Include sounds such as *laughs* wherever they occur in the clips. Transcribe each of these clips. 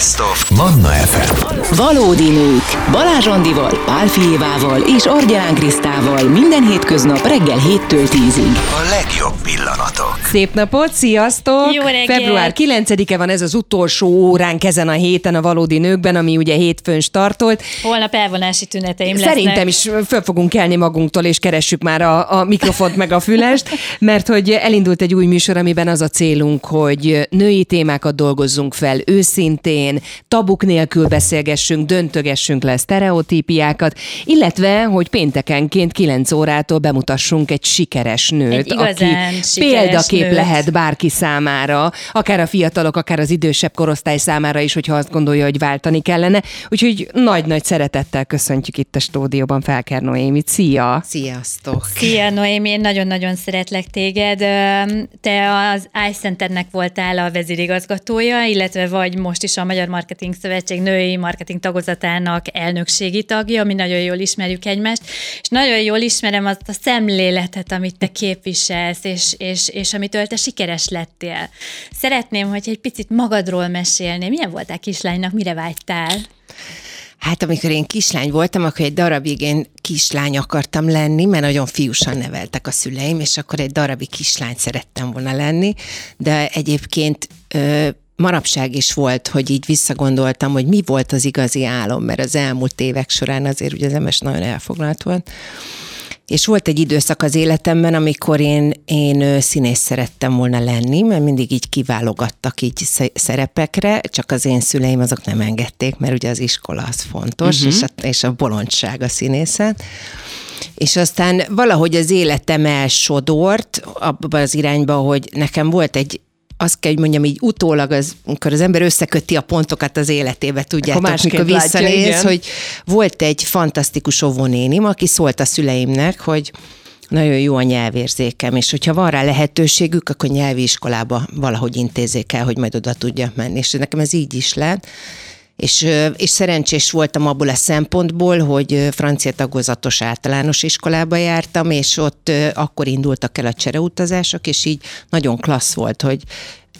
Best of Manna FM. Valódi nők. Balázs Andival, Pál Fijévával és Argyán Krisztával minden hétköznap reggel 7-től 10-ig. A legjobb pillanatok. Szép napot, sziasztok! Jó reggelt! Február 9-e van ez az utolsó óránk ezen a héten a Valódi Nőkben, ami ugye hétfőn startolt. Holnap elvonási tüneteim lesznek. Szerintem is föl fogunk kelni magunktól, és keressük már a, a mikrofont meg a fülest, mert hogy elindult egy új műsor, amiben az a célunk, hogy női témákat dolgozzunk fel őszintén, tabuk nélkül beszélgessünk, döntögessünk le sztereotípiákat, illetve, hogy péntekenként 9 órától bemutassunk egy sikeres nőt, Egy aki sikeres példakép nőt. lehet bárki számára, akár a fiatalok, akár az idősebb korosztály számára is, hogyha azt gondolja, hogy váltani kellene. Úgyhogy nagy-nagy szeretettel köszöntjük itt a stúdióban Felker Noémit. Szia! Sziasztok! Szia, Noémi, én nagyon-nagyon szeretlek téged. Te az iCenternek voltál a vezérigazgatója, illetve vagy most is a Magyar Marketing Szövetség női marketing tagozatának elnökségi tagja, mi nagyon jól ismerjük egymást, és nagyon jól ismerem azt a szemléletet, amit te képviselsz, és, és, és amitől te sikeres lettél. Szeretném, hogy egy picit magadról mesélnél. Milyen voltál kislánynak, mire vágytál? Hát amikor én kislány voltam, akkor egy darabig én kislány akartam lenni, mert nagyon fiúsan neveltek a szüleim, és akkor egy darabig kislány szerettem volna lenni, de egyébként ö, manapság is volt, hogy így visszagondoltam, hogy mi volt az igazi álom, mert az elmúlt évek során azért ugye az MS nagyon elfoglalt volt. És volt egy időszak az életemben, amikor én, én színész szerettem volna lenni, mert mindig így kiválogattak így sze- szerepekre, csak az én szüleim azok nem engedték, mert ugye az iskola az fontos, uh-huh. és, a, és a bolondság a színészet. És aztán valahogy az életem elsodort abba az irányba, hogy nekem volt egy azt kell, hogy mondjam, így utólag, az, amikor az ember összeköti a pontokat az életébe, tudjátok, másképp mikor látja, visszanéz, igen. hogy volt egy fantasztikus óvónénim, aki szólt a szüleimnek, hogy nagyon jó a nyelvérzékem, és hogyha van rá lehetőségük, akkor nyelvi iskolába valahogy intézzék el, hogy majd oda tudjak menni. És nekem ez így is lett. És, és szerencsés voltam abból a szempontból, hogy francia tagozatos általános iskolába jártam, és ott akkor indultak el a csereutazások, és így nagyon klassz volt, hogy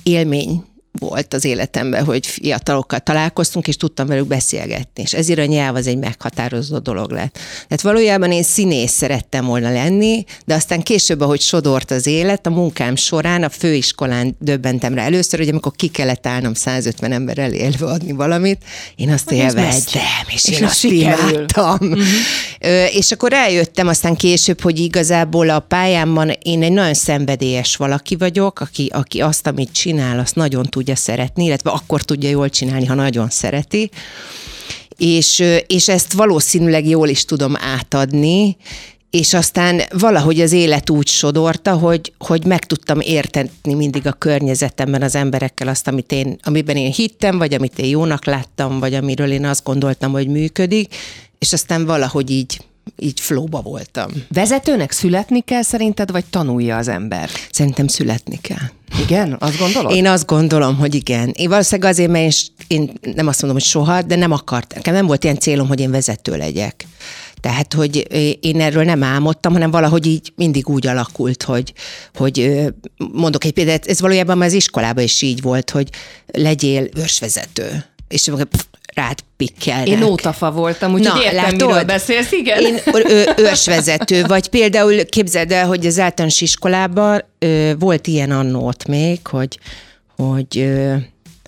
élmény volt az életemben, hogy fiatalokkal találkoztunk, és tudtam velük beszélgetni. És ezért a nyelv az egy meghatározó dolog lett. Tehát valójában én színész szerettem volna lenni, de aztán később, ahogy sodort az élet, a munkám során a főiskolán döbbentem rá először, hogy amikor ki kellett állnom 150 ember elé előadni valamit, én azt élveztem, és, És én az azt sikerül. imádtam. Uh-huh. Ö, és akkor rájöttem aztán később, hogy igazából a pályámban én egy nagyon szenvedélyes valaki vagyok, aki, aki azt, amit csinál, azt nagyon tudja szeretni, illetve akkor tudja jól csinálni, ha nagyon szereti. És, és ezt valószínűleg jól is tudom átadni, és aztán valahogy az élet úgy sodorta, hogy, hogy meg tudtam érteni mindig a környezetemben az emberekkel azt, amit én, amiben én hittem, vagy amit én jónak láttam, vagy amiről én azt gondoltam, hogy működik, és aztán valahogy így, így flóba voltam. Vezetőnek születni kell szerinted, vagy tanulja az ember? Szerintem születni kell. Igen? Azt gondolod? Én azt gondolom, hogy igen. Én valószínűleg azért, mert én, én nem azt mondom, hogy soha, de nem akart. Nekem nem volt ilyen célom, hogy én vezető legyek. Tehát, hogy én erről nem álmodtam, hanem valahogy így mindig úgy alakult, hogy, hogy mondok egy példát, ez valójában már az iskolában is így volt, hogy legyél őrsvezető. És pff, rád pikkelnek. Én nótafa voltam, úgyhogy Na, értem, látod? miről beszélsz, igen? Én ö- őrsvezető, *laughs* vagy például képzeld el, hogy az általános iskolában ö, volt ilyen annót még, hogy, hogy ö,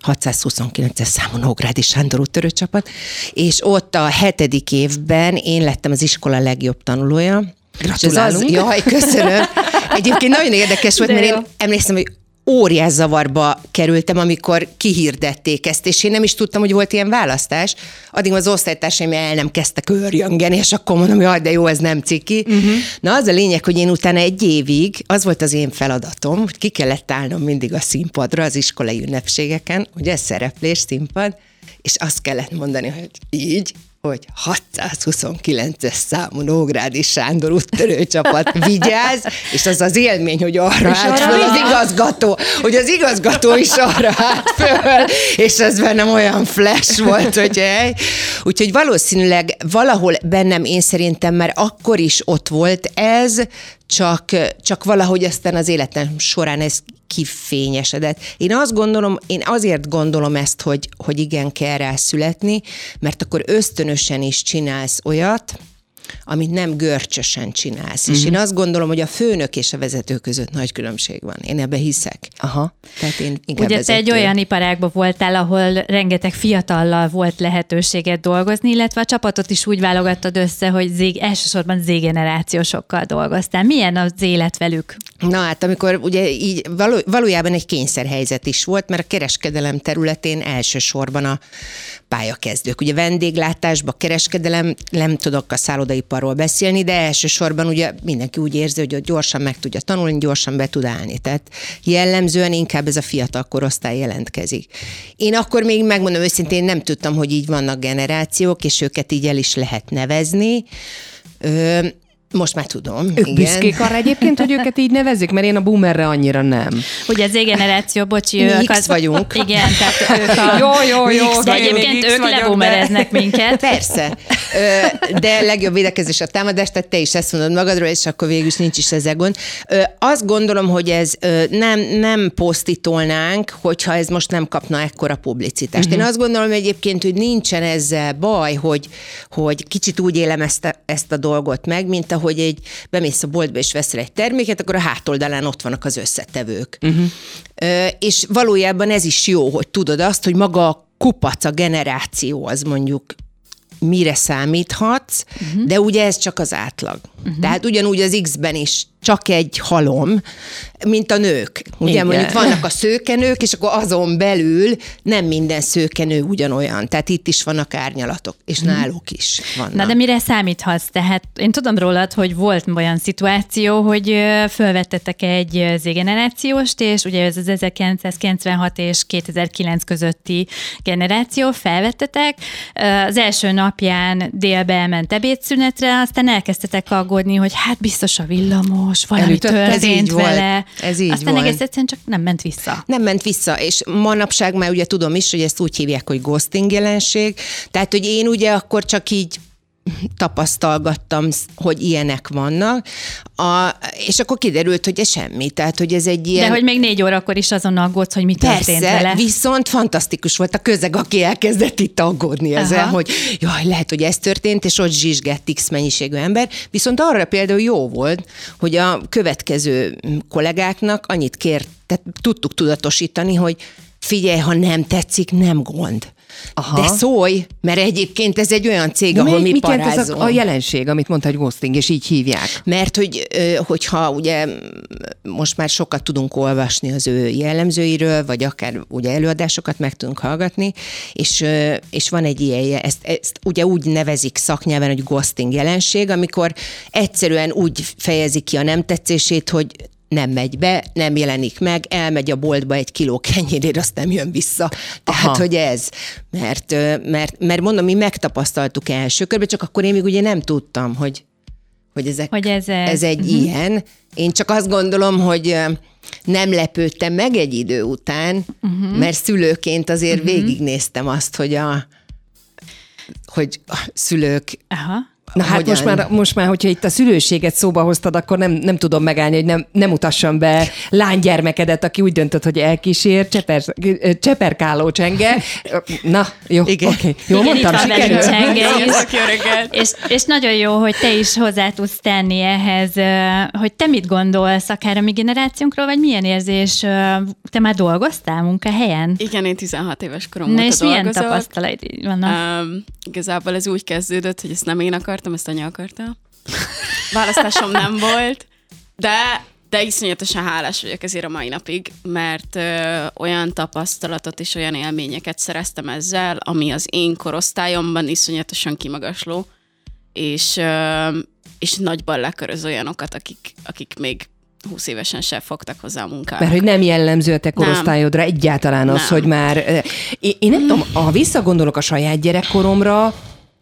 629-es számú Nógrádi Sándor úttörő csapat, és ott a hetedik évben én lettem az iskola legjobb tanulója. És ez az, Gratulálunk. jaj, köszönöm. *laughs* Egyébként nagyon érdekes volt, De mert jó. én emlékszem, hogy óriás zavarba kerültem, amikor kihirdették ezt, és én nem is tudtam, hogy volt ilyen választás. Addig az osztálytársaim el nem kezdtek őrjöngeni, és akkor mondom, hogy jaj, de jó, ez nem ciki. Uh-huh. Na az a lényeg, hogy én utána egy évig, az volt az én feladatom, hogy ki kellett állnom mindig a színpadra az iskolai ünnepségeken, ugye szereplés, színpad, és azt kellett mondani, hogy így, hogy 629-es számú Nógrádi Sándor úttörő csapat *laughs* vigyáz, és az az élmény, hogy arra állt arra föl az igazgató, hogy az igazgató is arra állt föl, és ez bennem olyan flash volt, hogy hely. Úgyhogy valószínűleg valahol bennem én szerintem már akkor is ott volt ez, csak, csak valahogy aztán az életem során ez kifényesedett. Én azt gondolom, én azért gondolom ezt, hogy, hogy igen, kell rá születni, mert akkor ösztönösen is csinálsz olyat, amit nem görcsösen csinálsz. Uh-huh. És én azt gondolom, hogy a főnök és a vezető között nagy különbség van. Én ebbe hiszek. Aha. Tehát én inkább Ugye vezető. te egy olyan iparágban voltál, ahol rengeteg fiatallal volt lehetőséget dolgozni, illetve a csapatot is úgy válogattad össze, hogy zég, elsősorban Z-generációsokkal dolgoztál. Milyen az élet velük? Na hát, amikor ugye így való, valójában egy kényszerhelyzet is volt, mert a kereskedelem területén elsősorban a pályakezdők. Ugye vendéglátásba, kereskedelem, nem tudok a szállodaiparról beszélni, de elsősorban ugye mindenki úgy érzi, hogy gyorsan meg tudja tanulni, gyorsan be tud állni. Tehát jellemzően inkább ez a fiatal korosztály jelentkezik. Én akkor még megmondom őszintén, nem tudtam, hogy így vannak generációk, és őket így el is lehet nevezni. Ö, most már tudom. Ők igen. büszkék arra egyébként, hogy őket így nevezik, mert én a boomerre annyira nem. Ugye az Z-generáció, bocsi, Mi ők az... vagyunk. Igen, tehát ők a... Jó, jó, jó. De egyébként ők lebumereznek minket. Persze, de legjobb védekezés a támadás, tehát te is ezt mondod magadról, és akkor végül is nincs is ezzel gond. Azt gondolom, hogy ez nem, nem posztitolnánk, hogyha ez most nem kapna ekkora publicitást. Uh-huh. Én azt gondolom egyébként, hogy nincsen ezzel baj, hogy, hogy kicsit úgy élem ezt a, ezt a dolgot meg, mint ahogy egy bemész a boltba és veszel egy terméket, akkor a hátoldalán ott vannak az összetevők. Uh-huh. És valójában ez is jó, hogy tudod azt, hogy maga a kupac, a generáció az mondjuk mire számíthatsz, uh-huh. de ugye ez csak az átlag. Uh-huh. Tehát ugyanúgy az X-ben is csak egy halom, mint a nők. Ugye Igen. mondjuk vannak a szőkenők, és akkor azon belül nem minden szőkenő ugyanolyan. Tehát itt is vannak árnyalatok, és uh-huh. náluk is vannak. Na de mire számíthatsz? Tehát én tudom rólad, hogy volt olyan szituáció, hogy fölvettetek egy Z-generációst, és ugye ez az 1996 és 2009 közötti generáció, felvettetek. Az első napján délbe elment ebédszünetre, aztán elkezdtetek aggódni, hogy hát biztos a villamos, valami Elütötte? Ez történt volt. vele. Ez így aztán volt. egész egyszerűen csak nem ment vissza. Nem ment vissza, és manapság már ugye tudom is, hogy ezt úgy hívják, hogy ghosting jelenség. Tehát, hogy én ugye akkor csak így tapasztalgattam, hogy ilyenek vannak, a, és akkor kiderült, hogy ez semmi. Tehát, hogy ez egy ilyen... De hogy még négy órakor is azon aggódsz, hogy mi történt Persze, vele. viszont fantasztikus volt a közeg, aki elkezdett itt aggódni ezzel, Aha. hogy jaj, lehet, hogy ez történt, és ott zsizsgett X mennyiségű ember. Viszont arra például jó volt, hogy a következő kollégáknak annyit kért, tehát tudtuk tudatosítani, hogy figyelj, ha nem tetszik, nem gond. Aha. De szólj, mert egyébként ez egy olyan cég, De ahol mi, mi miként ez parázunk. a, a jelenség, amit mondta, hogy ghosting, és így hívják? Mert hogy, hogyha ugye most már sokat tudunk olvasni az ő jellemzőiről, vagy akár ugye előadásokat meg tudunk hallgatni, és, és van egy ilyen, ezt, ezt ugye úgy nevezik szaknyelven, hogy ghosting jelenség, amikor egyszerűen úgy fejezi ki a nem tetszését, hogy nem megy be, nem jelenik meg, elmegy a boltba egy kiló kenyérért, azt nem jön vissza. Tehát, Aha. hogy ez. Mert, mert, mert mondom, mi megtapasztaltuk első körben, csak akkor én még ugye nem tudtam, hogy hogy, ezek, Hogy ez ez. egy uh-huh. ilyen. Én csak azt gondolom, hogy nem lepődtem meg egy idő után, uh-huh. mert szülőként azért uh-huh. végignéztem azt, hogy a hogy a szülők Aha. Na hát Hogyan? most már, most már, hogyha itt a szülőséget szóba hoztad, akkor nem, nem tudom megállni, hogy nem, nem utassam be lánygyermekedet, aki úgy döntött, hogy elkísér, cseper, cseperkáló csenge. Na, jó, oké. Igen. Okay. Jó Igen, mondtam, sikerült. Csenge reggelt! És, és nagyon jó, hogy te is hozzá tudsz tenni ehhez, hogy te mit gondolsz akár a mi generációnkról, vagy milyen érzés, te már dolgoztál munkahelyen? Igen, én 16 éves korom Na óta és milyen dolgozok. tapasztalaid vannak? Um, igazából ez úgy kezdődött, hogy ezt nem én akartam, ezt anya akarta. Választásom nem volt, de, de iszonyatosan hálás vagyok ezért a mai napig, mert ö, olyan tapasztalatot és olyan élményeket szereztem ezzel, ami az én korosztályomban iszonyatosan kimagasló, és, ö, és nagyban leköröz olyanokat, akik, akik még 20 évesen se fogtak hozzá a munkára. Mert hogy nem jellemző a te korosztályodra egyáltalán az, Nem. hogy már... Én, én nem tudom, ha visszagondolok a saját gyerekkoromra,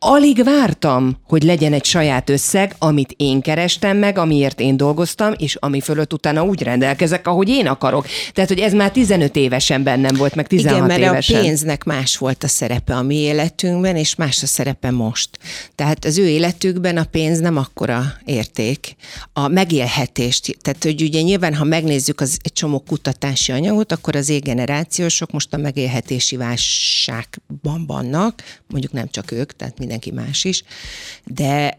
alig vártam, hogy legyen egy saját összeg, amit én kerestem meg, amiért én dolgoztam, és ami fölött utána úgy rendelkezek, ahogy én akarok. Tehát, hogy ez már 15 évesen bennem volt, meg 16 Igen, mert évesen. a pénznek más volt a szerepe a mi életünkben, és más a szerepe most. Tehát az ő életükben a pénz nem akkora érték. A megélhetést, tehát hogy ugye nyilván, ha megnézzük az egy csomó kutatási anyagot, akkor az égenerációsok most a megélhetési válságban vannak, mondjuk nem csak ők, tehát mindenki más is, de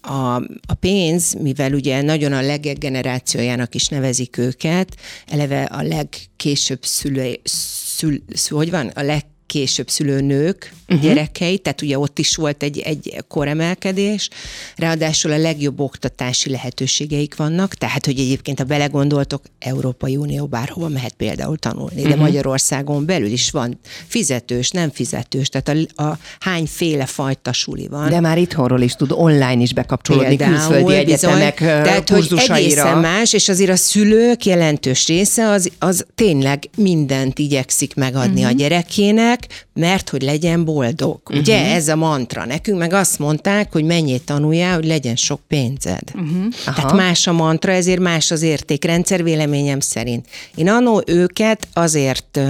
a, a pénz, mivel ugye nagyon a legek generációjának is nevezik őket, eleve a legkésőbb szülő, szül, szül, hogy van, a leg később szülőnők uh-huh. gyerekei, tehát ugye ott is volt egy, egy koremelkedés, ráadásul a legjobb oktatási lehetőségeik vannak, tehát hogy egyébként, ha belegondoltok, Európai Unió bárhova mehet például tanulni, de uh-huh. Magyarországon belül is van fizetős, nem fizetős, tehát a, a hányféle fajta suli van. De már itthonról is tud online is bekapcsolódni Például, külföldi egyetemek bizony, tehát, hogy egészen más, és azért a szülők jelentős része az, az tényleg mindent igyekszik megadni uh-huh. a gyerekének, gyerek, mert hogy legyen boldog. Uh-huh. Ugye ez a mantra. Nekünk meg azt mondták, hogy mennyit tanuljál, hogy legyen sok pénzed. Uh-huh. Tehát más a mantra, ezért más az értékrendszer véleményem szerint. Én annó őket azért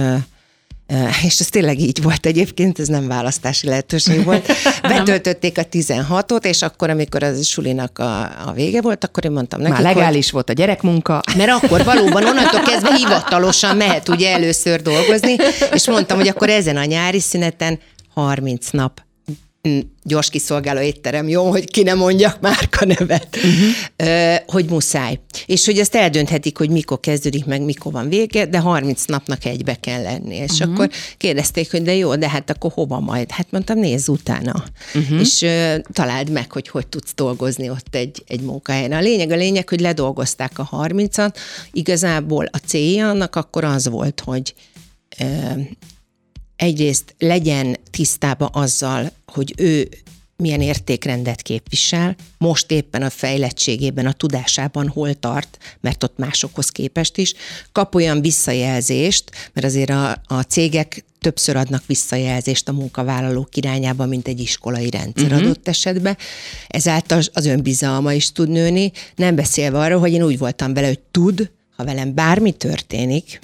és ez tényleg így volt egyébként, ez nem választási lehetőség volt. *laughs* Betöltötték a 16-ot, és akkor, amikor az sulinak a, a vége volt, akkor én mondtam nekik, Már legális hogy, volt a gyerekmunka. Mert akkor valóban onnantól kezdve hivatalosan mehet ugye először dolgozni, és mondtam, hogy akkor ezen a nyári szüneten 30 nap gyors kiszolgáló étterem, jó, hogy ki nem mondjak márka nevet, uh-huh. hogy muszáj. És hogy ezt eldönthetik, hogy mikor kezdődik meg, mikor van vége, de 30 napnak egybe kell lenni. És uh-huh. akkor kérdezték, hogy de jó, de hát akkor hova majd? Hát mondtam, nézz utána. Uh-huh. És uh, találd meg, hogy hogy tudsz dolgozni ott egy, egy munkahelyen. A lényeg a lényeg, hogy ledolgozták a 30-at. Igazából a célja annak akkor az volt, hogy egyrészt legyen tisztába azzal, hogy ő milyen értékrendet képvisel, most éppen a fejlettségében, a tudásában hol tart, mert ott másokhoz képest is, kap olyan visszajelzést, mert azért a, a cégek többször adnak visszajelzést a munkavállalók irányába, mint egy iskolai rendszer uh-huh. adott esetben. Ezáltal az önbizalma is tud nőni, nem beszélve arról, hogy én úgy voltam vele, hogy tud, ha velem bármi történik,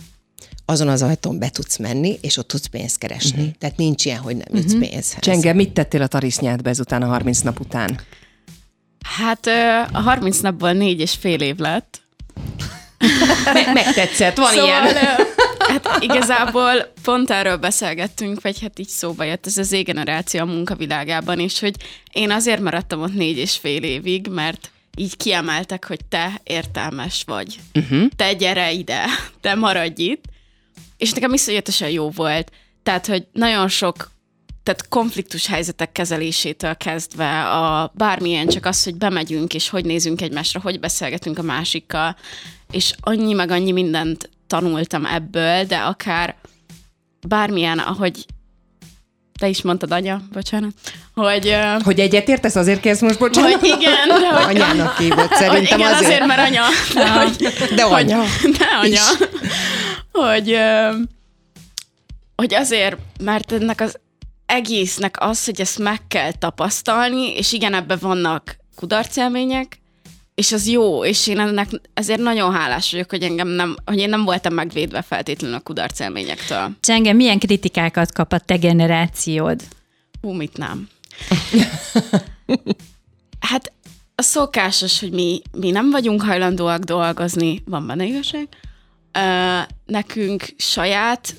azon az ajtón be tudsz menni, és ott tudsz pénzt keresni. Uh-huh. Tehát nincs ilyen, hogy nem jutsz uh-huh. pénzhez. Csenge, mit tettél a tarisznyádba ezután a 30 nap után? Hát a 30 napból négy és fél év lett. *laughs* Meg, megtetszett, van szóval, ilyen. Hát igazából pont erről beszélgettünk, vagy hát így szóba jött ez az Z-generáció a munkavilágában is, hogy én azért maradtam ott négy és fél évig, mert így kiemeltek, hogy te értelmes vagy. Uh-huh. Te gyere ide, te maradj itt és nekem iszonyatosan jó volt. Tehát, hogy nagyon sok tehát konfliktus helyzetek kezelésétől kezdve a bármilyen, csak az, hogy bemegyünk, és hogy nézünk egymásra, hogy beszélgetünk a másikkal, és annyi meg annyi mindent tanultam ebből, de akár bármilyen, ahogy te is mondtad, anya, bocsánat, hogy... Hogy egyetértesz, azért kezd most bocsánat? Hogy igen, de *laughs* hogy... Anyának hívott szerintem igen, azért. azért, mert anya. De, hogy, de anya. Hogy, de anya. Hogy, hogy azért, mert ennek az egésznek az, hogy ezt meg kell tapasztalni, és igen, ebben vannak kudarcélmények, és az jó, és én ennek ezért nagyon hálás vagyok, hogy engem nem, hogy én nem voltam megvédve feltétlenül a kudarc élményektől. Csenge, milyen kritikákat kap a te generációd? Hú, mit nem. *laughs* hát a szokásos, hogy mi, mi nem vagyunk hajlandóak dolgozni, van benne igazság. Nekünk saját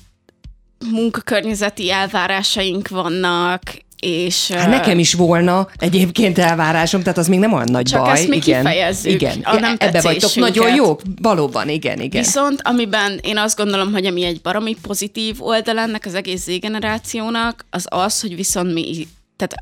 munkakörnyezeti elvárásaink vannak, és, hát nekem is volna egyébként elvárásom, tehát az még nem olyan nagy csak baj. Ezt mi igen, kifejezzük, igen. A nem Ebbe vagytok nagyon jók, valóban, igen, igen. Viszont amiben én azt gondolom, hogy ami egy baromi pozitív oldal ennek az egész Z-generációnak, az az, hogy viszont mi tehát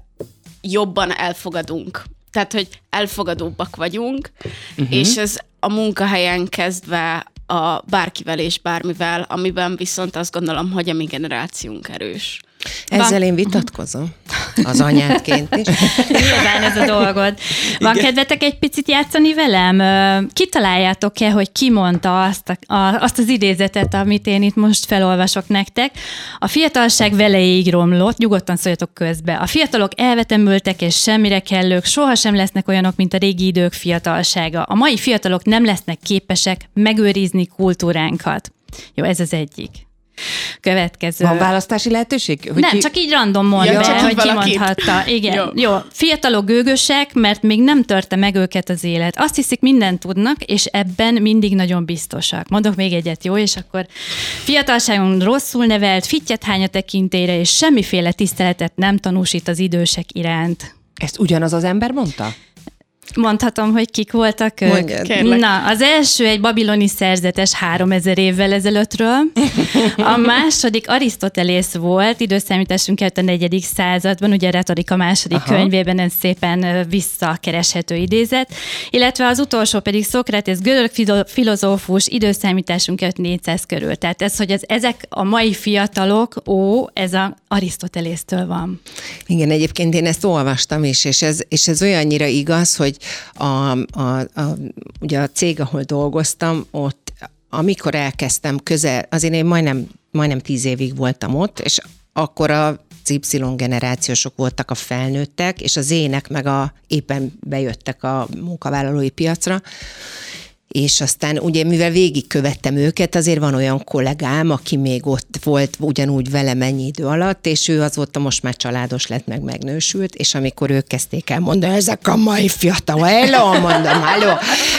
jobban elfogadunk. Tehát, hogy elfogadóbbak vagyunk, uh-huh. és ez a munkahelyen kezdve a bárkivel és bármivel, amiben viszont azt gondolom, hogy a mi generációnk erős. Ezzel én vitatkozom. *laughs* az anyádként is. Nyilván ez a dolgod. Van kedvetek egy picit játszani velem? Kitaláljátok-e, hogy ki mondta azt, a, a, azt az idézetet, amit én itt most felolvasok nektek? A fiatalság veleig romlott, nyugodtan szóljatok közbe. A fiatalok elvetemültek és semmire kellők, sohasem lesznek olyanok, mint a régi idők fiatalsága. A mai fiatalok nem lesznek képesek megőrizni kultúránkat. Jó, ez az egyik. Következő. Van választási lehetőség? Hogy nem, ki... csak így random mondja, Ja, csak hogy kimondhatta. Igen, Jó. jó. Fiatalok gőgösek, mert még nem törte meg őket az élet. Azt hiszik, mindent tudnak, és ebben mindig nagyon biztosak. Mondok még egyet, jó? És akkor fiatalságon rosszul nevelt, fittyet hány a tekintére, és semmiféle tiszteletet nem tanúsít az idősek iránt. Ezt ugyanaz az ember mondta? Mondhatom, hogy kik voltak ők? Mondjad. Kérlek. Na, az első egy babiloni szerzetes 3000 évvel ezelőttről. A *laughs* második Arisztotelész volt, időszámításunk előtt a negyedik században, ugye a retorika második Aha. Könyvében ez szépen visszakereshető idézet, illetve az utolsó pedig Szokratész, görög filo- filozófus, időszámításunk előtt 400 körül. Tehát ez, hogy az, ezek a mai fiatalok, ó, ez a Arisztotelésztől van. Igen, egyébként én ezt olvastam is, és ez, és ez olyannyira igaz, hogy a, a, a, ugye a cég, ahol dolgoztam, ott amikor elkezdtem közel, azért én majdnem, majdnem tíz évig voltam ott, és akkor a Y generációsok voltak a felnőttek, és az ének meg a, éppen bejöttek a munkavállalói piacra, és aztán ugye, mivel végigkövettem őket, azért van olyan kollégám, aki még ott volt ugyanúgy velem ennyi idő alatt, és ő azóta most már családos lett, meg megnősült, és amikor ők kezdték el mondani, ezek a mai fiatal, hello, mondom, hello,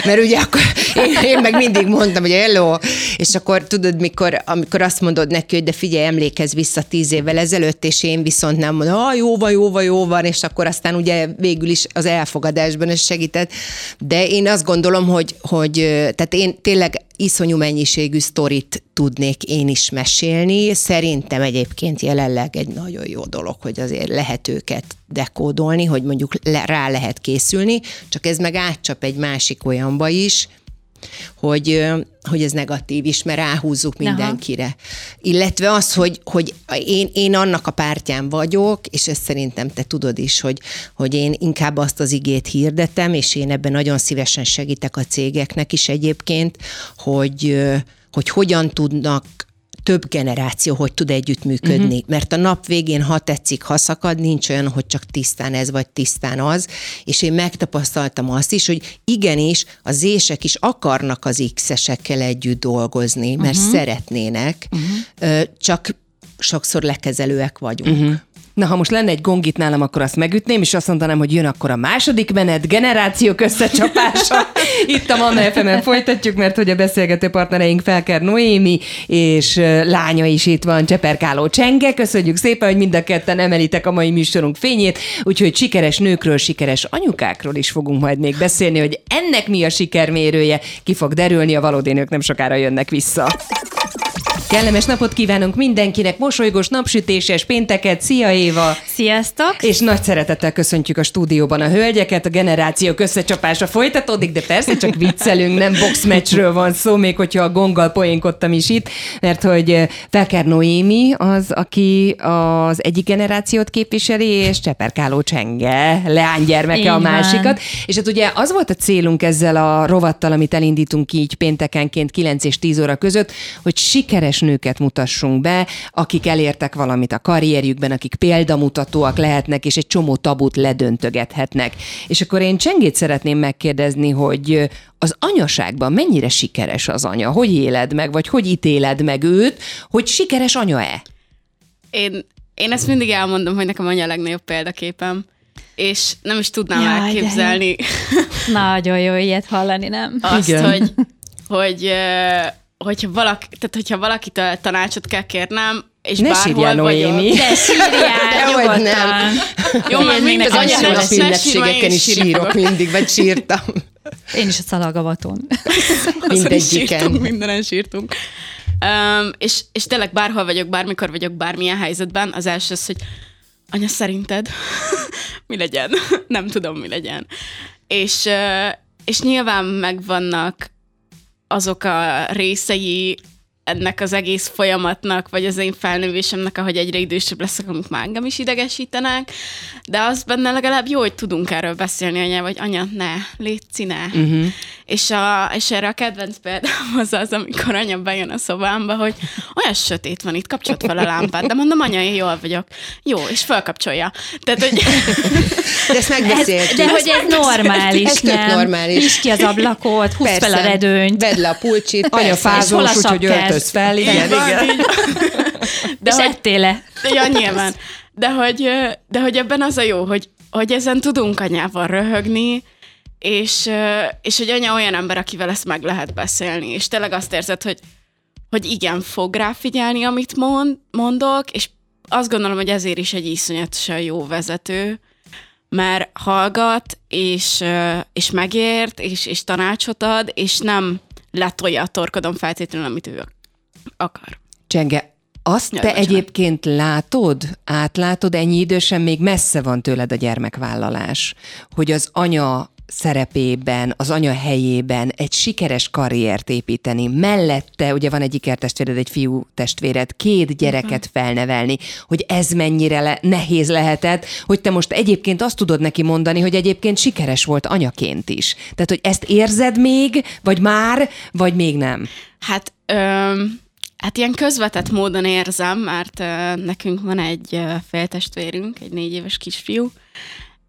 mert ugye akkor én, én meg mindig mondtam, hogy hello, és akkor tudod, mikor, amikor azt mondod neki, hogy de figyelj, emlékezz vissza tíz évvel ezelőtt, és én viszont nem mondom, ah, jó van, jó van, jó van, és akkor aztán ugye végül is az elfogadásban ez segített, de én azt gondolom, hogy, hogy tehát én tényleg iszonyú mennyiségű sztorit tudnék én is mesélni. Szerintem egyébként jelenleg egy nagyon jó dolog, hogy azért lehet őket dekódolni, hogy mondjuk le, rá lehet készülni, csak ez meg átcsap egy másik olyanba is, hogy, hogy ez negatív is, mert ráhúzzuk mindenkire. Aha. Illetve az, hogy, hogy én, én annak a pártján vagyok, és ezt szerintem te tudod is, hogy, hogy én inkább azt az igét hirdetem, és én ebben nagyon szívesen segítek a cégeknek is egyébként, hogy, hogy hogyan tudnak több generáció hogy tud együttműködni. Uh-huh. Mert a nap végén, ha tetszik, ha szakad, nincs olyan, hogy csak tisztán ez vagy tisztán az. És én megtapasztaltam azt is, hogy igenis a zések is akarnak az X-esekkel együtt dolgozni, mert uh-huh. szeretnének, uh-huh. csak sokszor lekezelőek vagyunk. Uh-huh. Na, ha most lenne egy gong itt nálam, akkor azt megütném, és azt mondanám, hogy jön akkor a második menet, generációk összecsapása. *laughs* Itt a Manna fm folytatjuk, mert hogy a beszélgető partnereink Felker Noémi, és lánya is itt van, Cseperkáló Csenge. Köszönjük szépen, hogy mind a ketten emelitek a mai műsorunk fényét, úgyhogy sikeres nőkről, sikeres anyukákról is fogunk majd még beszélni, hogy ennek mi a sikermérője, ki fog derülni, a valódi nők nem sokára jönnek vissza. Kellemes napot kívánunk mindenkinek, mosolygós, napsütéses pénteket, szia Éva! Sziasztok! És nagy szeretettel köszöntjük a stúdióban a hölgyeket, a generációk összecsapása folytatódik, de persze csak viccelünk, nem boxmeccsről van szó, még hogyha a gonggal poénkodtam is itt, mert hogy eh, Felker Noémi az, aki az egyik generációt képviseli, és Cseperkáló Csenge, leánygyermeke Így a van. másikat. És hát ugye az volt a célunk ezzel a rovattal, amit elindítunk így péntekenként 9 és 10 óra között, hogy sikeres nőket mutassunk be, akik elértek valamit a karrierjükben, akik példamutatóak lehetnek, és egy csomó tabut ledöntögethetnek. És akkor én Csengét szeretném megkérdezni, hogy az anyaságban mennyire sikeres az anya? Hogy éled meg, vagy hogy ítéled meg őt, hogy sikeres anya-e? Én, én ezt mindig elmondom, hogy nekem anya a legnagyobb példaképem, és nem is tudnám Jaj, de elképzelni Nagyon jó ilyet hallani, nem? azt, Igen. hogy, hogy, hogyha, valaki, tehát hogyha valakitől tanácsot kell kérnem, és Ne bárhol sírjál, vagyok. Noémi. De sírjál, nyugodtan. nem. Jó, mert még az nekem anya- is ne- jó. ne sírj, már én ünnepségeken is sírok mindig, vagy sírtam. Én is a szalagavaton. Mindegyiken. sírtunk, mindenen sírtunk. Um, és, és tényleg bárhol vagyok, bármikor vagyok, bármilyen helyzetben, az első az, hogy anya, szerinted *laughs* mi legyen? Nem tudom, mi legyen. És, és nyilván megvannak azok a részei ennek az egész folyamatnak, vagy az én felnővésemnek, ahogy egyre idősebb leszek, amik már engem is idegesítenek, de az benne legalább jó, hogy tudunk erről beszélni anya, vagy anya, ne, légy ne. Uh-huh. És, a, és erre a kedvenc példám az az, amikor anya bejön a szobámba, hogy olyan sötét van itt, kapcsolt fel a lámpát, de mondom, anya, én jól vagyok. Jó, és felkapcsolja. Tehát, hogy... *laughs* De ezt megbeszéltük. De hogy ez normális, Ez tök nem? normális. Nyisd ki az ablakot, húzd fel a redőnyt. Vedd le a pulcsit. Anya fázós, úgyhogy öltöz fel. Igen, Van, igen. így. *laughs* De és hogy- ettél-e? Ja, nyilván. De hogy, de hogy ebben az a jó, hogy, hogy ezen tudunk anyával röhögni, és, és hogy anya olyan ember, akivel ezt meg lehet beszélni, és tényleg azt érzed, hogy, hogy igen, fog rá figyelni, amit mond, mondok, és azt gondolom, hogy ezért is egy iszonyatosan jó vezető, mert hallgat, és, és megért, és, és tanácsot ad, és nem letolja a torkodon feltétlenül, amit ő akar. Csenge, azt Jaj, te bocsánat. egyébként látod, átlátod, ennyi idősen még messze van tőled a gyermekvállalás, hogy az anya szerepében, az anya helyében egy sikeres karriert építeni, mellette, ugye van egy ikertestvéred, egy fiú testvéred, két gyereket felnevelni, hogy ez mennyire le- nehéz lehetett, hogy te most egyébként azt tudod neki mondani, hogy egyébként sikeres volt anyaként is. Tehát, hogy ezt érzed még, vagy már, vagy még nem? Hát, öm, hát ilyen közvetett módon érzem, mert ö, nekünk van egy ö, féltestvérünk, egy négy éves kisfiú,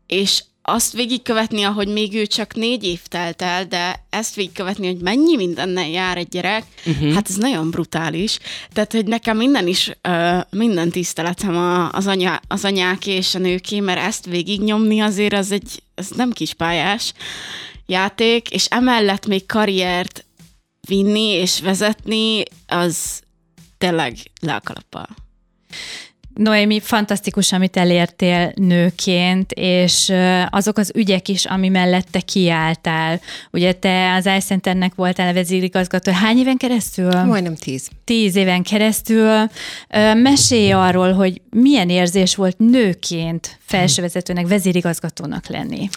és azt végigkövetni, ahogy még ő csak négy év telt el, de ezt végigkövetni, hogy mennyi mindennel jár egy gyerek, uh-huh. hát ez nagyon brutális. Tehát, hogy nekem minden is, ö, minden tiszteletem a, az, anya, az anyáké és a nőké, mert ezt végignyomni azért az egy, ez nem kispályás játék, és emellett még karriert vinni és vezetni, az tényleg le a kalappal. Noémi, fantasztikus, amit elértél nőként, és azok az ügyek is, ami mellett te kiálltál. Ugye te az iCenternek voltál a vezérigazgató. Hány éven keresztül? Majdnem tíz. Tíz éven keresztül. Mesélj arról, hogy milyen érzés volt nőként felsővezetőnek, vezérigazgatónak lenni.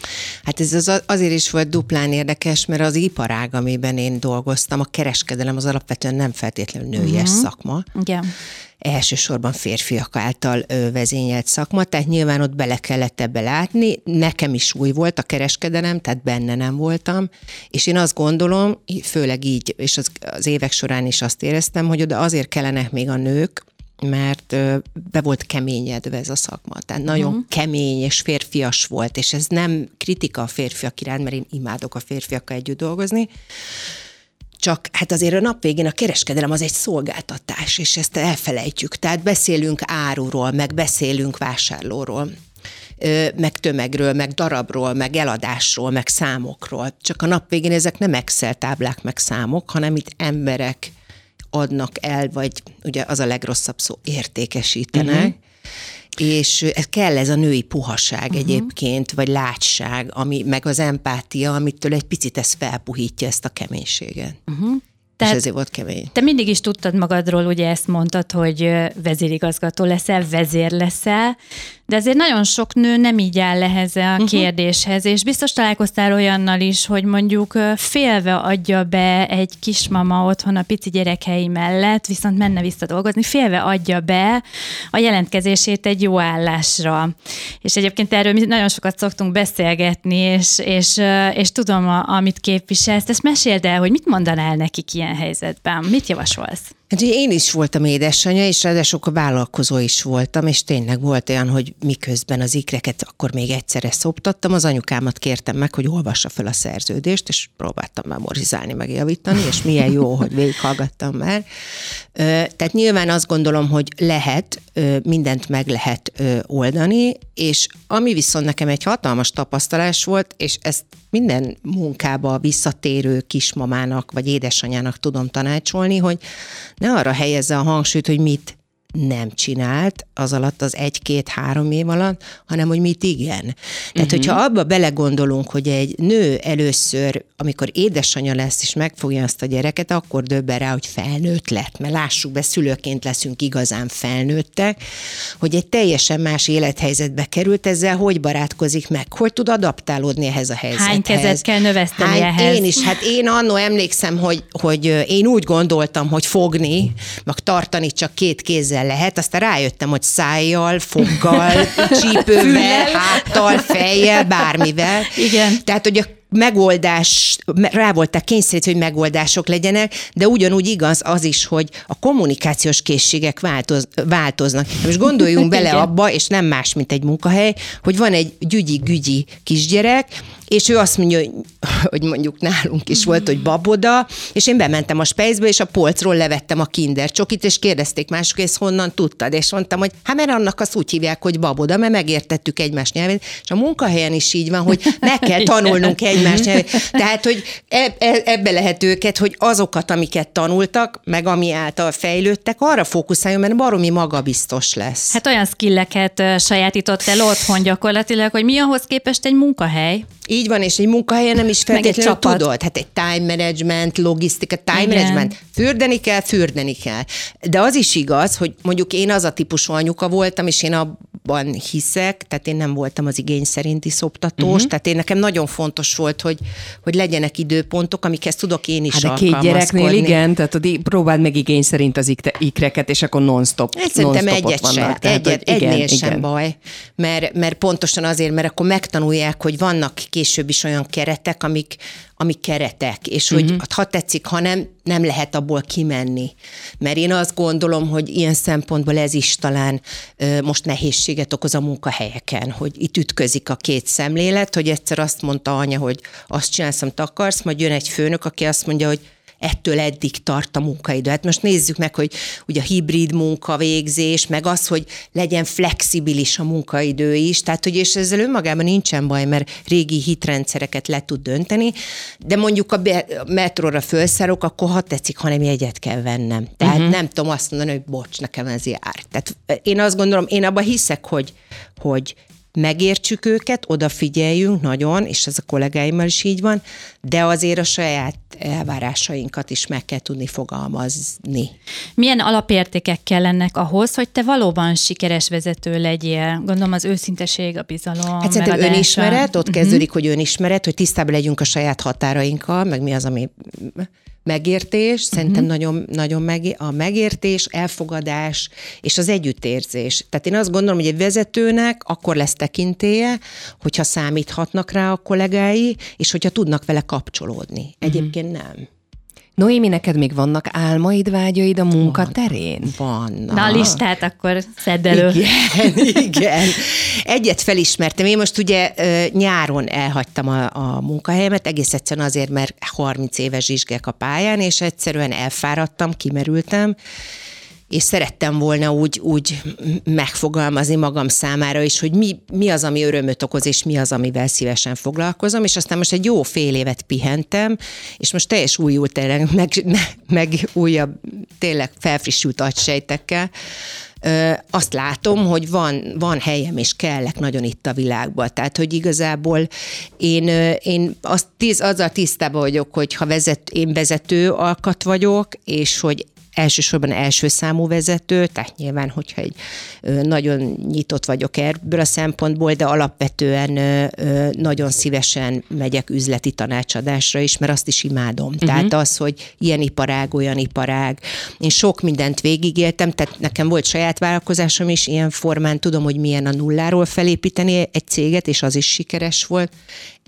Hát ez az, azért is volt duplán érdekes, mert az iparág, amiben én dolgoztam, a kereskedelem az alapvetően nem feltétlenül nőies uh-huh. szakma. Igen. Elsősorban férfiak által vezényelt szakma, tehát nyilván ott bele kellett ebbe látni. Nekem is új volt a kereskedelem, tehát benne nem voltam, és én azt gondolom, főleg így, és az, az évek során is azt éreztem, hogy oda azért kellenek még a nők, mert be volt keményedve ez a szakma. Tehát nagyon uh-huh. kemény és férfias volt, és ez nem kritika a férfiak iránt, mert én imádok a férfiakkal együtt dolgozni, csak hát azért a nap végén a kereskedelem az egy szolgáltatás, és ezt elfelejtjük. Tehát beszélünk áruról, meg beszélünk vásárlóról, meg tömegről, meg darabról, meg eladásról, meg számokról. Csak a nap végén ezek nem Excel táblák, meg számok, hanem itt emberek adnak el, vagy ugye az a legrosszabb szó, értékesítenek. Uh-huh és ez kell ez a női puhaság uh-huh. egyébként, vagy látság, ami, meg az empátia, amitől egy picit ez felpuhítja ezt a keménységet. Uh-huh. És Tehát- ezért volt kemény. Te mindig is tudtad magadról, ugye ezt mondtad, hogy vezérigazgató leszel, vezér leszel, de azért nagyon sok nő nem így áll ehhez a uh-huh. kérdéshez, és biztos találkoztál olyannal is, hogy mondjuk félve adja be egy kismama otthon a pici gyerekei mellett, viszont menne vissza dolgozni, félve adja be a jelentkezését egy jó állásra. És egyébként erről mi nagyon sokat szoktunk beszélgetni, és, és, és tudom, amit képviselsz. Ezt meséld el, hogy mit mondanál nekik ilyen helyzetben? Mit javasolsz? Hát ugye én is voltam édesanyja, és ráadásul akkor vállalkozó is voltam, és tényleg volt olyan, hogy miközben az ikreket akkor még egyszerre szoptattam, az anyukámat kértem meg, hogy olvassa fel a szerződést, és próbáltam memorizálni, megjavítani, és milyen jó, *laughs* hogy végighallgattam már. Tehát nyilván azt gondolom, hogy lehet, mindent meg lehet oldani, és ami viszont nekem egy hatalmas tapasztalás volt, és ezt minden munkába visszatérő kismamának vagy édesanyának tudom tanácsolni, hogy ne arra helyezze a hangsúlyt, hogy mit nem csinált az alatt az egy-két-három év alatt, hanem hogy mit igen. Tehát, uh-huh. hogyha abba belegondolunk, hogy egy nő először, amikor édesanyja lesz és megfogja azt a gyereket, akkor döbben rá, hogy felnőtt lett, mert lássuk be, szülőként leszünk igazán felnőttek, hogy egy teljesen más élethelyzetbe került, ezzel hogy barátkozik meg, hogy tud adaptálódni ehhez a helyzethez. Hány kezet kell növeszteni Hány, ehhez? Én is, hát én annó emlékszem, hogy, hogy én úgy gondoltam, hogy fogni, meg tartani csak két kézzel lehet, aztán rájöttem, hogy szájjal, foggal, *laughs* csípővel, háttal, fejjel, bármivel. Igen. Tehát, hogy a megoldás, rá voltak kényszerítve, hogy megoldások legyenek, de ugyanúgy igaz az is, hogy a kommunikációs készségek változ, változnak. Most gondoljunk *laughs* bele abba, és nem más, mint egy munkahely, hogy van egy gyügyi-gügyi kisgyerek, és ő azt mondja, hogy, hogy mondjuk nálunk is volt, hogy baboda, és én bementem a spejzbe, és a polcról levettem a kinder csokit, és kérdezték mások, és ezt honnan tudtad, és mondtam, hogy hát mert annak azt úgy hívják, hogy baboda, mert megértettük egymás nyelvét, és a munkahelyen is így van, hogy meg *laughs* kell tanulnunk egymás nyelvét. Tehát, hogy eb- e- ebbe lehet őket, hogy azokat, amiket tanultak, meg ami által fejlődtek, arra fókuszáljon, mert baromi magabiztos lesz. Hát olyan skilleket sajátított el otthon gyakorlatilag, hogy mi ahhoz képest egy munkahely. Így van, és egy munkahelyen nem is feltétlenül tudod. Hát egy time management, logisztika, time Igen. management. Fürdeni kell, fürdeni kell. De az is igaz, hogy mondjuk én az a típusú anyuka voltam, és én abban hiszek, tehát én nem voltam az igény szerinti szoptatós, uh-huh. tehát én nekem nagyon fontos volt, hogy, hogy legyenek időpontok, amikhez tudok én is Hát de két gyereknél igen, tehát í- próbáld meg igény szerint az ikreket, és akkor non-stop. Hát szerintem egyet vannak. se, Tehát, egyet, hogy igen, egynél sem igen. baj, mert, mert pontosan azért, mert akkor megtanulják, hogy vannak később is olyan keretek, amik, amik keretek, és hogy Mhm. uh-huh. ha tetszik, ha nem, nem lehet abból kimenni. Mert én azt gondolom, hogy ilyen szempontból ez is talán ö, most nehézséget okoz a munkahelyeken, hogy itt ütközik a két szemlélet, hogy egyszer azt mondta anya, hogy azt csinálsz, amit akarsz, majd jön egy főnök, aki azt mondja, hogy ettől eddig tart a munkaidő. Hát most nézzük meg, hogy ugye a hibrid munkavégzés, meg az, hogy legyen flexibilis a munkaidő is, tehát hogy és ezzel önmagában nincsen baj, mert régi hitrendszereket le tud dönteni, de mondjuk a be- a metróra felszállok, akkor ha tetszik, hanem jegyet kell vennem. Tehát uh-huh. nem tudom azt mondani, hogy bocs, nekem ez jár. Tehát én azt gondolom, én abban hiszek, hogy, hogy megértsük őket, odafigyeljünk nagyon, és ez a kollégáimmal is így van, de azért a saját elvárásainkat is meg kell tudni fogalmazni. Milyen alapértékek kellenek ahhoz, hogy te valóban sikeres vezető legyél? Gondolom az őszinteség, a bizalom, Hát szerintem megadása. önismeret, ott kezdődik, hogy önismeret, hogy tisztában legyünk a saját határainkkal, meg mi az, ami megértés, szerintem nagyon, nagyon meg, a megértés, elfogadás és az együttérzés. Tehát én azt gondolom, hogy egy vezetőnek akkor lesz tekintélye, hogyha számíthatnak rá a kollégái, és hogyha tudnak vele kapcsolódni. Egyébként nem. Noémi, neked még vannak álmaid, vágyaid a munka terén? Vannak. Na a listát akkor szedd elő. Igen, *laughs* igen. Egyet felismertem. Én most ugye nyáron elhagytam a, a munkahelyemet, egész egyszerűen azért, mert 30 éves zsizsgek a pályán, és egyszerűen elfáradtam, kimerültem, és szerettem volna úgy, úgy megfogalmazni magam számára is, hogy mi, mi az, ami örömöt okoz, és mi az, amivel szívesen foglalkozom, és aztán most egy jó fél évet pihentem, és most teljes újult, tényleg, meg, meg újabb, tényleg felfrissült agysejtekkel, azt látom, hogy van, van helyem, és kellek nagyon itt a világban. Tehát, hogy igazából én, én azt tíz, azzal tisztában vagyok, hogy ha vezet, én vezető alkat vagyok, és hogy elsősorban első számú vezető, tehát nyilván, hogyha egy nagyon nyitott vagyok ebből a szempontból, de alapvetően nagyon szívesen megyek üzleti tanácsadásra is, mert azt is imádom. Uh-huh. Tehát az, hogy ilyen iparág, olyan iparág. Én sok mindent végigéltem, tehát nekem volt saját vállalkozásom is ilyen formán, tudom, hogy milyen a nulláról felépíteni egy céget, és az is sikeres volt.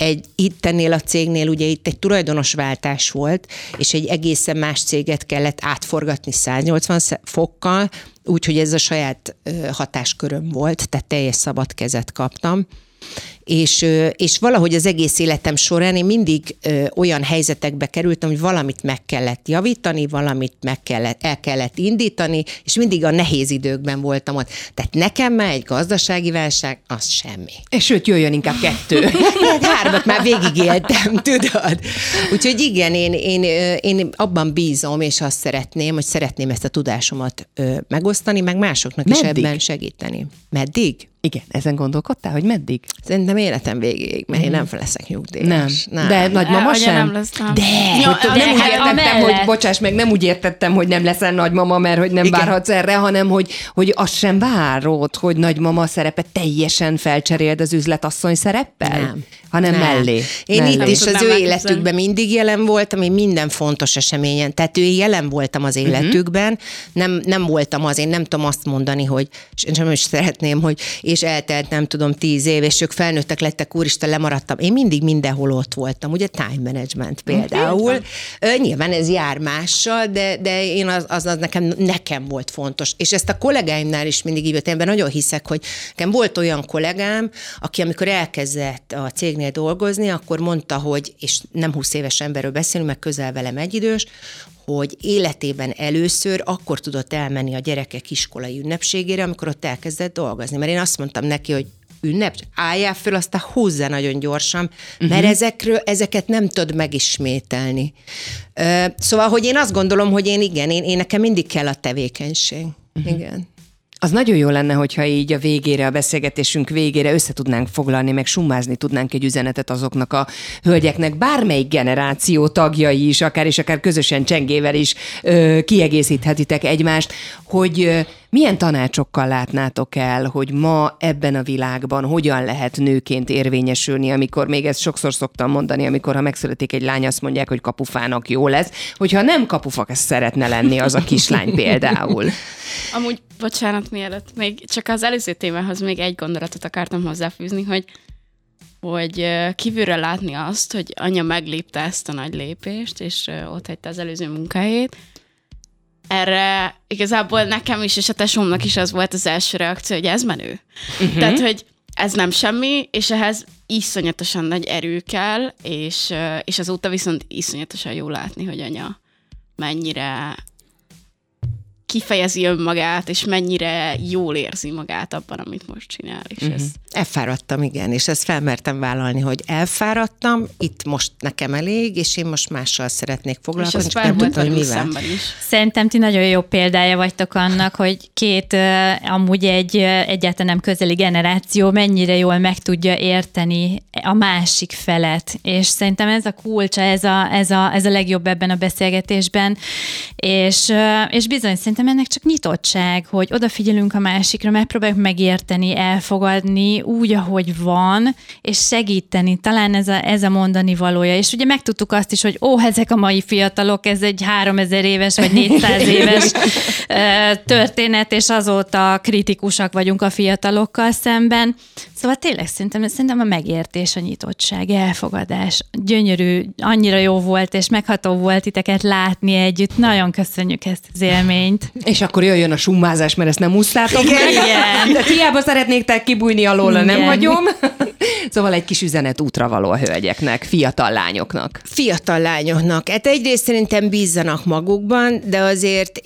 Egy itt ennél a cégnél ugye itt egy tulajdonosváltás volt, és egy egészen más céget kellett átforgatni 180 fokkal, úgyhogy ez a saját hatásköröm volt, tehát teljes szabad kezet kaptam és, és valahogy az egész életem során én mindig olyan helyzetekbe kerültem, hogy valamit meg kellett javítani, valamit meg kellett, el kellett indítani, és mindig a nehéz időkben voltam ott. Tehát nekem már egy gazdasági válság, az semmi. És sőt, jöjjön inkább kettő. *laughs* Hát hármat már végigéltem, tudod. Úgyhogy igen, én, én, én abban bízom, és azt szeretném, hogy szeretném ezt a tudásomat megosztani, meg másoknak Meddig? is ebben segíteni. Meddig? Igen, ezen gondolkodtál, hogy meddig? Szerintem életem végéig, mert én nem leszek nyugdíjas. Nem. De nagymama Anya sem? nem lesz, nem. De, Ja, Hogy de nem úgy hát értettem, amellett. hogy, bocsáss meg, nem úgy értettem, hogy nem leszel nagymama, mert hogy nem Igen. várhatsz erre, hanem hogy, hogy azt sem várod, hogy nagymama szerepe teljesen felcseréld az üzletasszony szereppel? Nem. Hanem Nem. mellé. Én mellé. itt is az ő életükben mindig jelen voltam, én minden fontos eseményen, tehát ő jelen voltam az életükben, nem, nem voltam az, én nem tudom azt mondani, hogy, és nem is szeretném, hogy és eltelt nem tudom tíz év, és ők felnőttek lettek, úristen, lemaradtam. Én mindig mindenhol ott voltam, ugye time management például. Ö, Nyilván ez jár mással, de, de én az, az, az nekem, nekem volt fontos. És ezt a kollégáimnál is mindig így ebben nagyon hiszek, hogy nekem volt olyan kollégám, aki amikor elkezdett a cégnél dolgozni, akkor mondta, hogy, és nem 20 éves emberről beszélünk, meg közel velem egyidős, hogy életében először akkor tudott elmenni a gyerekek iskolai ünnepségére, amikor ott elkezdett dolgozni. Mert én azt mondtam neki, hogy ünnep, álljál föl, aztán húzzá nagyon gyorsan, mert ezekről, ezeket nem tudod megismételni. Ö, Szóval, hogy én azt gondolom, hogy én igen, én, én nekem mindig kell a tevékenység. Igen. Az nagyon jó lenne, hogyha így a végére, a beszélgetésünk végére össze tudnánk foglalni, meg summázni tudnánk egy üzenetet azoknak a hölgyeknek, bármelyik generáció tagjai is, akár és akár közösen csengével is ö, kiegészíthetitek egymást, hogy milyen tanácsokkal látnátok el, hogy ma ebben a világban hogyan lehet nőként érvényesülni, amikor még ezt sokszor szoktam mondani, amikor ha megszületik egy lány, azt mondják, hogy kapufának jó lesz, hogyha nem kapufa szeretne lenni az a kislány *laughs* például. Amúgy, bocsánat, mielőtt még csak az előző témához még egy gondolatot akartam hozzáfűzni, hogy hogy kívülről látni azt, hogy anya meglépte ezt a nagy lépést, és ott hagyta az előző munkahelyét. Erre igazából nekem is, és a tesómnak is az volt az első reakció, hogy ez menő. Uh-huh. Tehát, hogy ez nem semmi, és ehhez iszonyatosan nagy erő kell, és, és azóta viszont iszonyatosan jó látni, hogy anya mennyire kifejezi önmagát, és mennyire jól érzi magát abban, amit most csinál. És Mhm. ez Elfáradtam, igen, és ezt felmertem vállalni, hogy elfáradtam, itt most nekem elég, és én most mással szeretnék és foglalkozni, csak fel nem tudtam, hogy mivel. is. Szerintem ti nagyon jó példája vagytok annak, hogy két amúgy egy egyáltalán nem közeli generáció mennyire jól meg tudja érteni a másik felet. És szerintem ez a kulcsa, ez a, ez a, ez a legjobb ebben a beszélgetésben. És, és bizony, szerintem ennek csak nyitottság, hogy odafigyelünk a másikra, megpróbáljuk megérteni, elfogadni úgy, ahogy van, és segíteni. Talán ez a, ez a mondani valója. És ugye megtudtuk azt is, hogy ó, ezek a mai fiatalok, ez egy 3000 éves vagy 400 éves *laughs* történet, és azóta kritikusak vagyunk a fiatalokkal szemben. Szóval tényleg szerintem, szerintem a megértés, a nyitottság, elfogadás, gyönyörű, annyira jó volt, és megható volt titeket látni együtt. Nagyon köszönjük ezt az élményt. És akkor jöjjön a summázás, mert ezt nem úsztátok Igen. meg. Igen. De hiába szeretnék kibújni alól, nem hagyom. Szóval egy kis üzenet útra való a hölgyeknek, fiatal lányoknak. Fiatal lányoknak. Hát egyrészt szerintem bízzanak magukban, de azért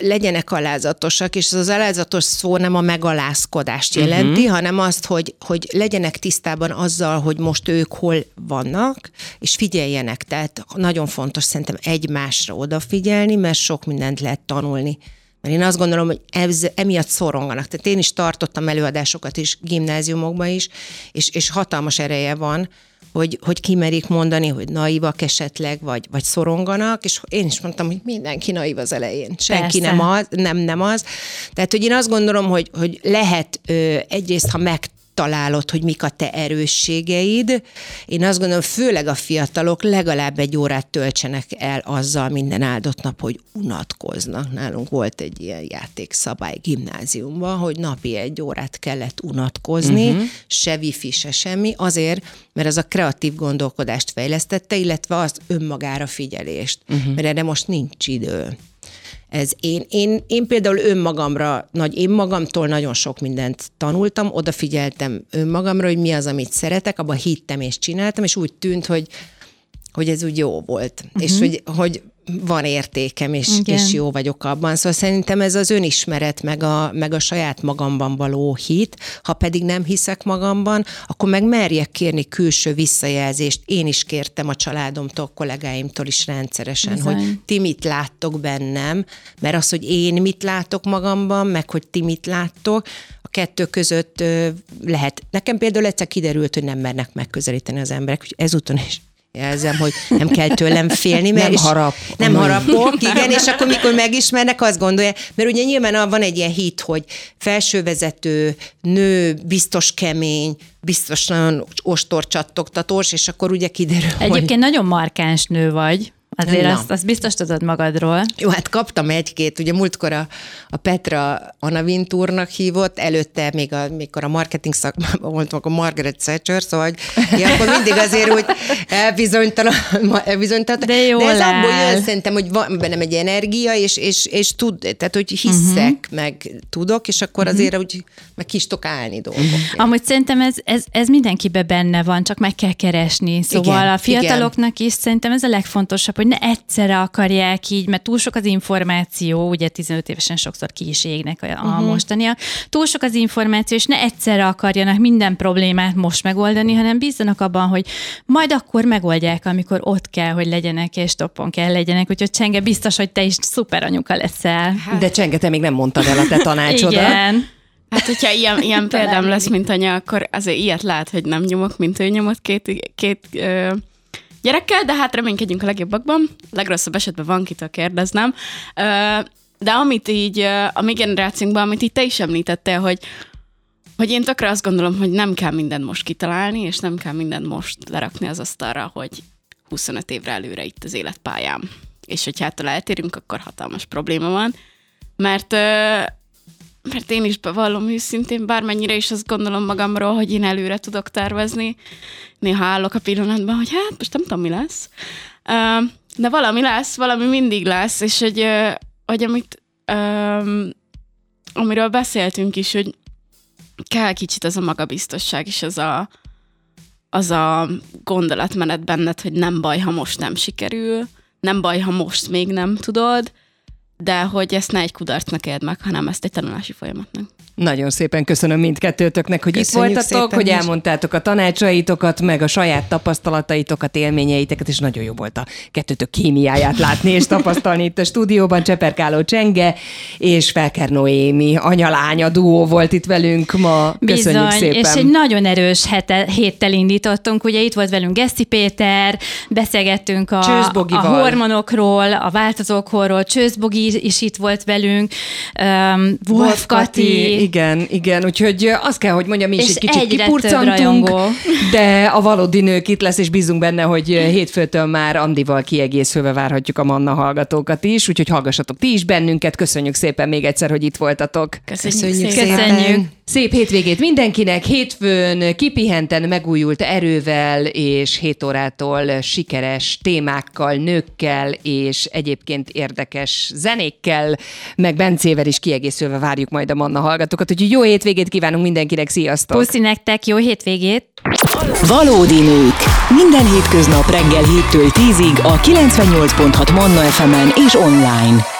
legyenek alázatosak, és az, az alázatos szó nem a megalázkodást jelenti, uh-huh. hanem azt, hogy, hogy legyenek tisztában azzal, hogy most ők hol vannak, és figyeljenek. Tehát nagyon fontos szerintem egymásra odafigyelni, mert sok mindent lehet tanulni. Mert én azt gondolom, hogy ez, emiatt szoronganak. Tehát én is tartottam előadásokat is gimnáziumokban is, és, és hatalmas ereje van, hogy, hogy kimerik mondani, hogy naivak esetleg, vagy, vagy szoronganak, és én is mondtam, hogy mindenki naív az elején. Senki Persze. nem az, nem, nem az. Tehát, hogy én azt gondolom, hogy, hogy lehet ö, egyrészt, ha meg találod, hogy mik a te erősségeid. Én azt gondolom, főleg a fiatalok legalább egy órát töltsenek el azzal minden áldott nap, hogy unatkoznak. Nálunk volt egy ilyen játékszabály gimnáziumban, hogy napi egy órát kellett unatkozni, uh-huh. se wifi, se semmi, azért, mert az a kreatív gondolkodást fejlesztette, illetve az önmagára figyelést, uh-huh. mert erre most nincs idő. Ez én, én, én például önmagamra, nagy, én magamtól nagyon sok mindent tanultam, odafigyeltem önmagamra, hogy mi az, amit szeretek, abban hittem és csináltam, és úgy tűnt, hogy hogy ez úgy jó volt, uh-huh. és hogy, hogy van értékem, és, és jó vagyok abban. Szóval szerintem ez az önismeret, meg a, meg a saját magamban való hit. Ha pedig nem hiszek magamban, akkor meg merjek kérni külső visszajelzést. Én is kértem a családomtól, kollégáimtól is rendszeresen, Bizony. hogy ti mit láttok bennem, mert az, hogy én mit látok magamban, meg hogy ti mit láttok, a kettő között lehet. Nekem például egyszer kiderült, hogy nem mernek megközelíteni az emberek, hogy ezúton is jelzem, hogy nem kell tőlem félni, mert nem harap. Nem harapok, igen, és akkor mikor megismernek, azt gondolja, mert ugye nyilván van egy ilyen hit, hogy felsővezető, nő, biztos kemény, biztos nagyon ostorcsattogtatós, és akkor ugye kiderül, Egyébként hogy... nagyon markáns nő vagy. Azért azt, azt biztos tudod magadról. Jó, hát kaptam egy-két, ugye múltkor a, a Petra Anavintúrnak hívott, előtte még a, mikor a marketing szakmában voltam, akkor Margaret Thatcher, szóval hogy akkor mindig azért úgy elbizonytalan, elbizonytalan. De jó De ez abból jön szerintem, hogy van bennem egy energia, és, és, és tud, tehát hogy hiszek, uh-huh. meg tudok, és akkor uh-huh. azért úgy meg ki is tudok állni dolgok. Amúgy szerintem ez, ez, ez mindenkiben benne van, csak meg kell keresni. Szóval igen, a fiataloknak igen. is szerintem ez a legfontosabb, hogy ne egyszerre akarják így, mert túl sok az információ, ugye 15 évesen sokszor ki is égnek a, a uh-huh. mostaniak, túl sok az információ, és ne egyszerre akarjanak minden problémát most megoldani, hanem bízzanak abban, hogy majd akkor megoldják, amikor ott kell, hogy legyenek, és toppon kell legyenek. Úgyhogy Csenge, biztos, hogy te is szuper anyuka leszel. Hát. De Csenge, te még nem mondtad el a te tanácsodat. Igen. Hát, hogyha ilyen, ilyen példám lesz, mint anya, akkor azért ilyet lát, hogy nem nyomok, mint ő nyomott két, két ö, gyerekkel, de hát reménykedjünk a legjobbakban. Legrosszabb esetben van, kitől kérdeznem. De amit így a mi generációnkban, amit így te is említettél, hogy hogy én tökre azt gondolom, hogy nem kell mindent most kitalálni, és nem kell mindent most lerakni az asztalra, hogy 25 évre előre itt az életpályám. És hogyha ettől eltérünk, akkor hatalmas probléma van. Mert mert én is bevallom őszintén, bármennyire is azt gondolom magamról, hogy én előre tudok tervezni. Néha állok a pillanatban, hogy hát most nem tudom, mi lesz. De valami lesz, valami mindig lesz, és hogy, hogy amit, amiről beszéltünk is, hogy kell kicsit az a magabiztosság, és az a, az a gondolatmenet benned, hogy nem baj, ha most nem sikerül, nem baj, ha most még nem tudod, de hogy ezt ne egy kudarcnak éld meg, hanem ezt egy tanulási folyamatnak. Nagyon szépen köszönöm mindkettőtöknek, hogy Köszönjük itt voltatok, hogy elmondtátok a tanácsaitokat, meg a saját tapasztalataitokat, élményeiteket, és nagyon jó volt a kettőtök kémiáját látni és tapasztalni itt a stúdióban. Cseperkáló Csenge és Felker Noémi anyalánya duó volt itt velünk ma. Köszönjük Bizony, szépen. és egy nagyon erős hete, héttel indítottunk. Ugye itt volt velünk Geszti Péter, beszélgettünk a, a hormonokról, a változókról, Csőzbogi is itt volt velünk, um, Wolf Kati, igen, igen, úgyhogy azt kell, hogy mondjam, mi is egy kicsit kipurcantunk, de a valódi nők itt lesz, és bízunk benne, hogy hétfőtől már Andival kiegészülve várhatjuk a Manna hallgatókat is, úgyhogy hallgassatok ti is bennünket, köszönjük szépen még egyszer, hogy itt voltatok. Köszönjük, Köszönjük szépen. Köszönjük. Szép hétvégét mindenkinek, hétfőn kipihenten, megújult erővel, és 7 órától sikeres témákkal, nőkkel, és egyébként érdekes zenékkel, meg Bencével is kiegészülve várjuk majd a Manna hallgatókat. Úgyhogy jó hétvégét kívánunk mindenkinek, sziasztok! Puszi nektek, jó hétvégét! Valódi nők. Minden hétköznap reggel 7-től 10-ig a 98.6 Manna FM-en és online.